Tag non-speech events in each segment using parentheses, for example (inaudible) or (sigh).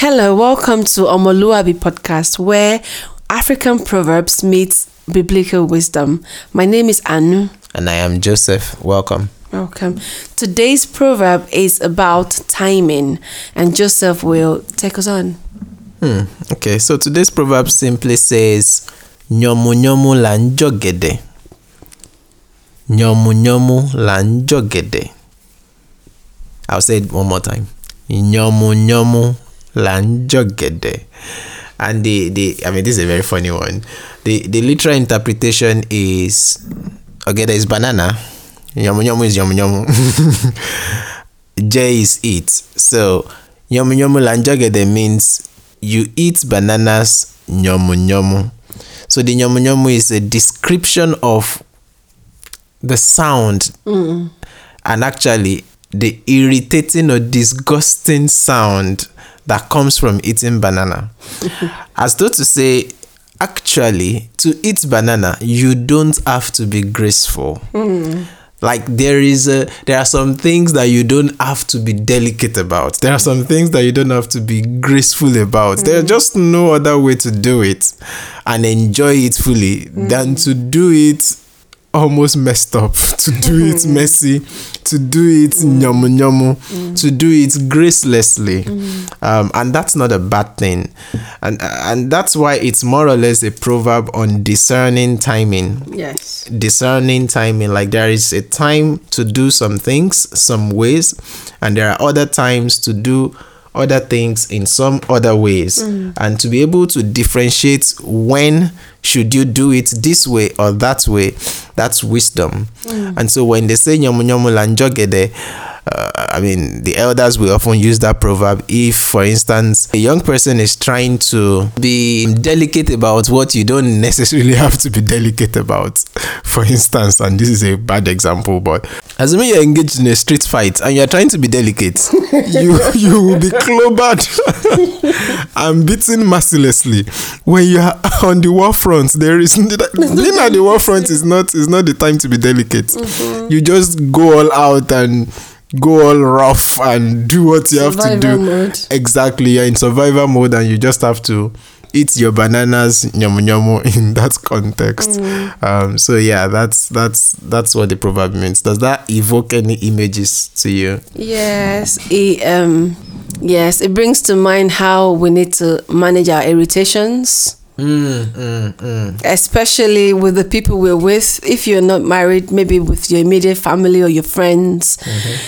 Hello, welcome to Omoluabi podcast where African proverbs meets biblical wisdom. My name is Anu. And I am Joseph. Welcome. Welcome. Today's proverb is about timing, and Joseph will take us on. Hmm. Okay, so today's proverb simply says, Nyomu nyomu la njogede. Nyomu nyomu la njogede. I'll say it one more time. Nyomu nyomu la njogede. And the, the I mean this is a very funny one. The the literal interpretation is ogede is banana. Nyomu nyomu is nyomu nyomu. (laughs) J is eat. So nyomu nyomu la njogede means you eat bananas nyomu nyomu. So the nyomu nyomu is a description of the sound and actually the irritating or disgusting sound that comes from eating banana. (laughs) As though to say, actually, to eat banana, you don't have to be graceful. Hmm. Like there is a there are some things that you don't have to be delicate about. There are some things that you don't have to be graceful about. There's hmm. just no other way to do it and enjoy it fully than hmm. to do it almost messed up, (laughs) to do it mm. messy, to do it mm. nyomu nyomu, mm. to do it gracelessly, um, and that's not a bad thing, and and that's why it's more or less a proverb on discerning timing. Yes. discerning timing like there is a time to do some things some ways and there are other times to do other things in some other ways. Mm. And to be able to differentiate when should you do it this way or that way that's wisdom. Mm. And so when they say nyomu nyomu la njogede uh, I mean, the elders will often use that proverb if, for instance, a young person is trying to be delicate about what you don't necessarily (laughs) have to be delicate about. For instance, and this is a bad example, but assuming you're engaged in a street fight and you're trying to be delicate, (laughs) you you will be clobbered (laughs) and beaten mercilessly. When you are on the war front, there is being at the war front is not is not the time to be delicate. You just go all out and go all rough and do what you have to do. mode. Exactly, you're in survivor mode and you just have to eat your bananas nyomu nyomu (laughs) in that context. Um, so yeah, that's that's that's what the proverb means. Does that evoke any images to you? Yes. It, um, yes. It brings to mind how we need to manage our irritations. Mm, mm, mm. especially with the people we're with. If you're not married, maybe with your immediate family or your friends.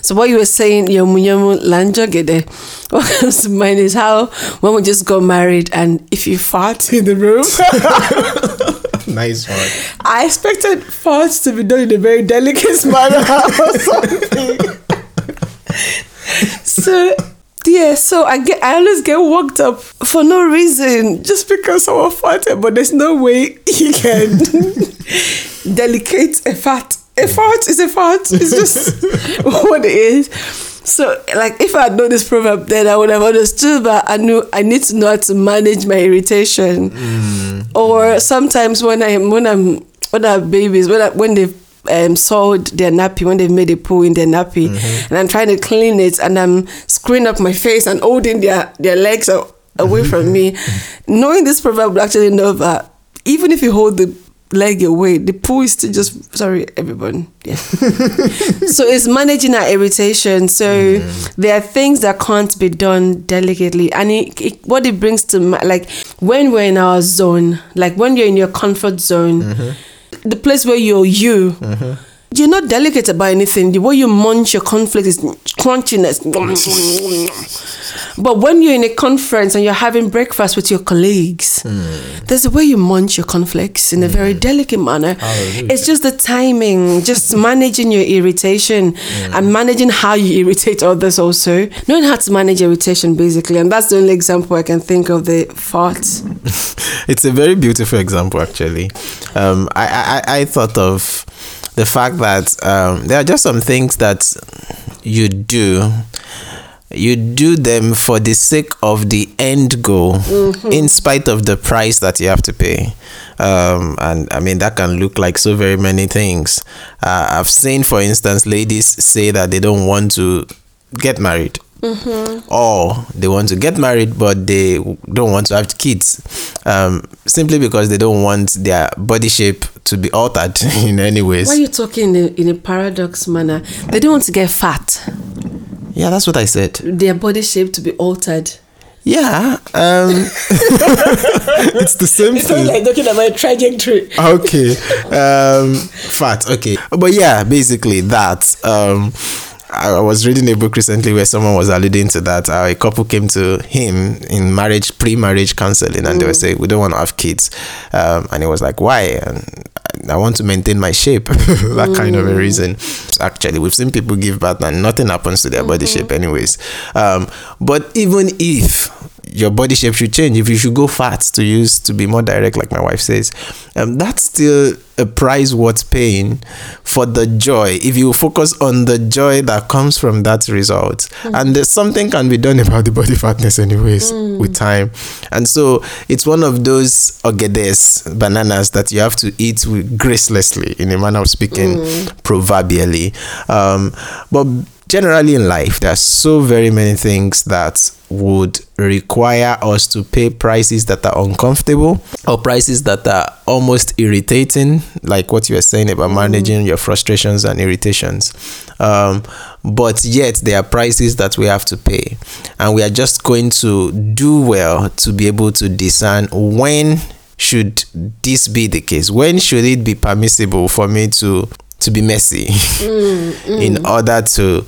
So what you were saying, yomu yomu lanjogede, (laughs) what comes to mind is how when we just got married and if you fart in the room, (laughs) Nice one. I expected farts to be done in a very delicate (laughs) manner or something. so yeah, so I get I always get worked up for no reason, just because someone farted, but there's no way you can (laughs) delicate a fart. A fart is a fart. It's just (laughs) what it is. So, like, if I had known this proverb, then I would have understood. But I knew I need to know how to manage my irritation. Mm. Or sometimes when I'm when I'm when I have babies, when I, when they've um, soiled their nappy, when they've made a poo in their nappy, mm-hmm. and I'm trying to clean it, and I'm screwing up my face and holding their their legs away mm-hmm. from me. (laughs) Knowing this proverb actually know that even if you hold the leg away, the poo is still just sorry, everyone. Yeah. (laughs) so it's managing our irritation. So mm-hmm. there are things that can't be done delicately, and it, it, what it brings to like when we're in our zone, like when you're in your comfort zone, the place where you're you. Mm-hmm. You're not delicate about anything. The way you munch your conflict is crunchiness. But when you're in a conference and you're having breakfast with your colleagues, hmm. there's a way you munch your conflicts in a very hmm. delicate manner. It's just the timing, just managing your irritation hmm. and managing how you irritate others also. Knowing how to manage irritation basically. And that's the only example I can think of the farts. (laughs) it's a very beautiful example actually um, I, I i thought of the fact that um, there are just some things that you do. You do them for the sake of the end goal in spite of the price that you have to pay. Um, and i mean that can look like so very many things. Uh, i've seen for instance ladies say that they don't want to get married. Or they want to get married but they don't want to have kids. Um, simply because they don't want their body shape to be altered (laughs) in any ways. Why are you talking in a, in a paradox manner? They don't want to get fat. Yeah, that's what I said. Their body shape to be altered. Yeah, um, (laughs) (laughs) it's the same It's thing. not like talking about a trajectory. okay um fat okay but yeah basically that um I was reading a book recently where someone was alluding to that. Uh, a couple came to him in marriage, pre-marriage counseling, and they were saying, "We don't want to have kids," um, and he was like, "Why?" And I want to maintain my shape. (laughs) that kind of a reason. Actually, we've seen people give birth and nothing happens to their body shape, anyways. Um, but even if your body shape should change, if you should go fat to use to be more direct, like my wife says, um, that's still a price worth paying for the joy. If you focus on the joy that comes from that result, and there's something can be done about the body fatness, anyways, with time. And so it's one of those ogedes bananas that you have to eat with gracelessly, in a manner of speaking, proverbially. Um, but generally in life, there are so very many things that would require us to pay prices that are uncomfortable or prices that are almost irritating, like what you were saying about managing your frustrations and irritations. Um, but yet, there are prices that we have to pay, and we are just going to do well to be able to discern when should this be the case? When should it be permissible for me to to be messy (laughs) in order to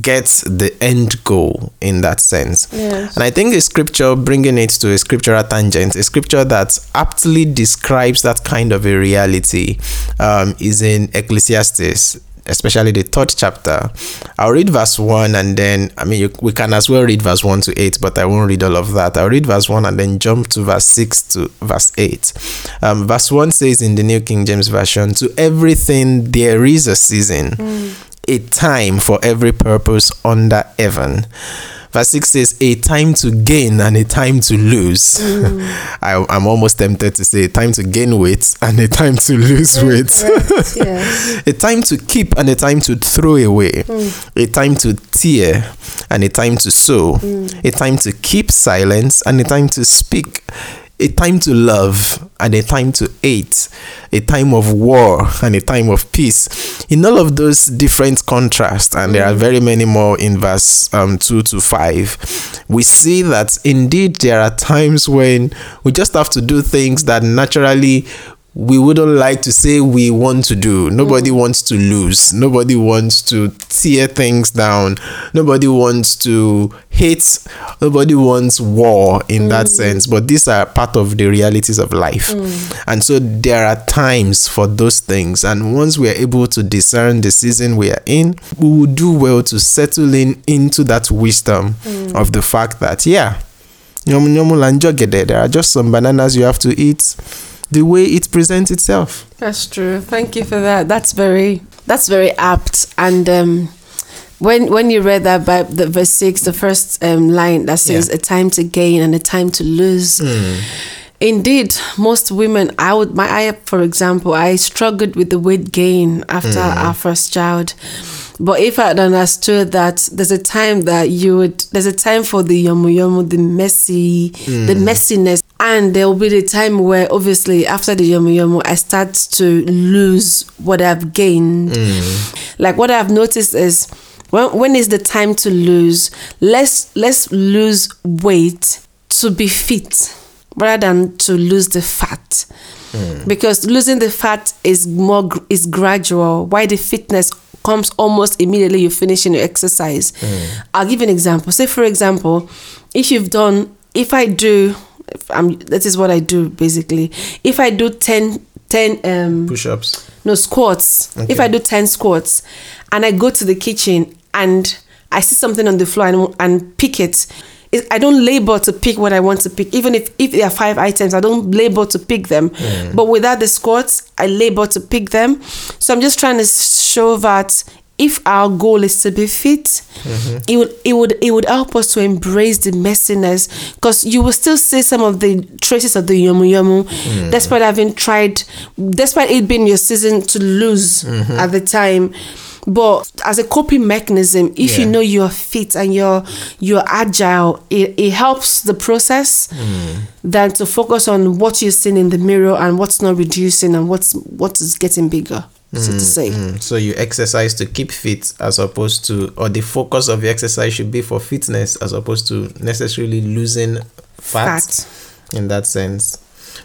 get the end goal in that sense. Yes. And I think a scripture, bringing it to a scriptural tangent, a scripture that aptly describes that kind of a reality um, is in Ecclesiastes. Especially the third chapter. I'll read verse 1 and then, I mean, you, we can as well read verse 1 to 8, but I won't read all of that. I'll read verse 1 and then jump to verse 6 to verse 8. Um, verse 1 says in the New King James Version, To everything there is a season, a time for every purpose under heaven. Verse 6 says, A time to gain and a time to lose. I, I'm almost tempted to say, a time to gain weight and a time to lose weight. Correct, yes. a time to keep and a time to throw away, a time to tear and a time to sew, a time to keep silence and a time to speak, a time to love and a time to hate, a time of war and a time of peace. In all of those different contrasts, and there are very many more in verse um, 2 to 5, we see that indeed there are times when we just have to do things that naturally we wouldn't like to say we want to do. Nobody mm. wants to lose. Nobody wants to tear things down. Nobody wants to hate. Nobody wants war in that mm. sense. But these are part of the realities of life. Mm. And so there are times for those things. And once we are able to discern the season we are in, we will do well to settle in into that wisdom of the fact that, yeah, nyomu nyomu la njogede, there are just some bananas you have to eat the way it presents itself. That's true. Thank you for that. That's very that's very apt. And um, when when you read that by the verse six, the first um, line that says Yeah. a time to gain and a time to lose. Indeed, most women, I would my I for example, I struggled with the weight gain after our first child. But if I had understood that there's a time that you would, there's a time for the yomu yomu, the messy, the messiness, and there will be the time where obviously after the yomu yomu, I start to lose what I've gained. Mm. Like what I've noticed is when when is the time to lose? Let's let's lose weight to be fit rather than to lose the fat. Mm. Because losing the fat is more is gradual. Why the fitness comes almost immediately you finish your exercise. Mm. I'll give an example. Say for example if you've done if i do if I'm, that is what i do basically if i do 10 10 um Push ups. no squats if i do 10 squats and i go to the kitchen and i see something on the floor and, and pick it it- I don't labor to pick what I want to pick. Even if, if there are five items, I don't labor to pick them. But without the squats, I labor to pick them. So I'm just trying to show that if our goal is to be fit, mm-hmm. it would it would it would help us to embrace the messiness because you will still see some of the traces of the yomu yomu, mm-hmm. despite having tried, despite it being your season to lose mm-hmm. at the time. But as a coping mechanism, if you know you're fit and you're you're agile, it, it helps the process Mm. than to focus on what you're seeing in the mirror and what's not reducing and what's what is getting bigger, so to say. Mm, So you exercise to keep fit as opposed to or the focus of your exercise should be for fitness as opposed to necessarily losing fat, Fat. in that sense.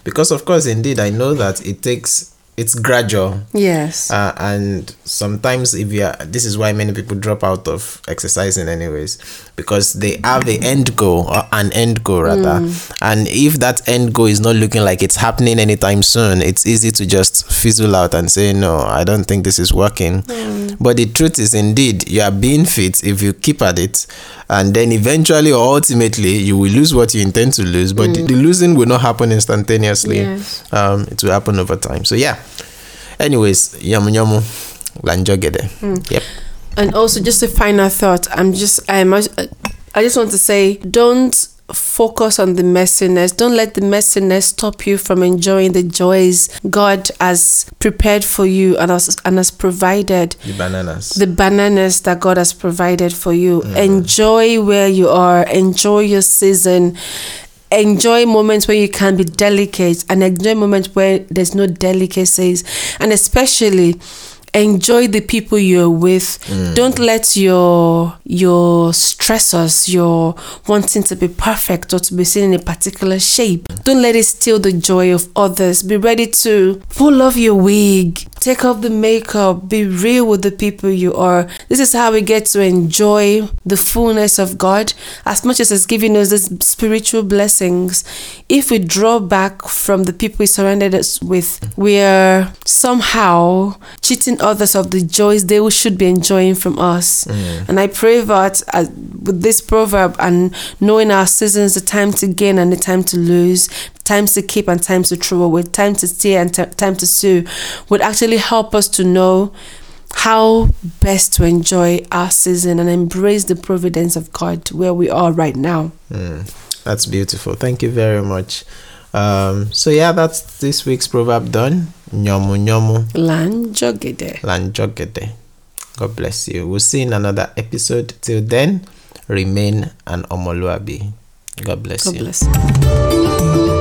Because of course indeed I know that it takes it's gradual. Yes. uh, and sometimes if you are this is why many people drop out of exercising anyways because they have a end goal or an end goal rather. And if that end goal is not looking like it's happening anytime soon it's easy to just fizzle out and say no i don't think this is working but the truth is indeed you are being fit if you keep at it. And then eventually or ultimately you will lose what you intend to lose. But the, the losing will not happen instantaneously. Yes. um, it will happen over time. So yeah. Anyways yamu yamu lanjogede yep. And also, just a final thought. I'm just, I'm, I just want to say, don't focus on the messiness. Don't let the messiness stop you from enjoying the joys God has prepared for you and has, and has provided. the bananas The bananas that God has provided for you. Mm. Enjoy where you are. Enjoy your season. Enjoy moments where you can be delicate and enjoy moments where there's no delicacies. And especially enjoy the people you're with. Mm. Don't let your your stressors, your wanting to be perfect or to be seen in a particular shape, don't let it steal the joy of others. Be ready to pull off your wig, take off the makeup, be real with the people you are. This is how we get to enjoy the fullness of God as much as it's giving us these spiritual blessings. If we draw back from the people we surrounded us with, we are somehow cheating others of the joys they should be enjoying from us. And I pray that uh, with this proverb and knowing our seasons, the time to gain and the time to lose, times to keep and times to throw away, time to stay and t- time to sue, would actually help us to know how best to enjoy our season and embrace the providence of God where we are right now. Mm, that's beautiful thank you very much um, so yeah that's this week's proverb done nyomu nyomu Lanjogede. lanjogede god bless you we'll see you in another episode till then remain an omoluabi god bless you. God you bless.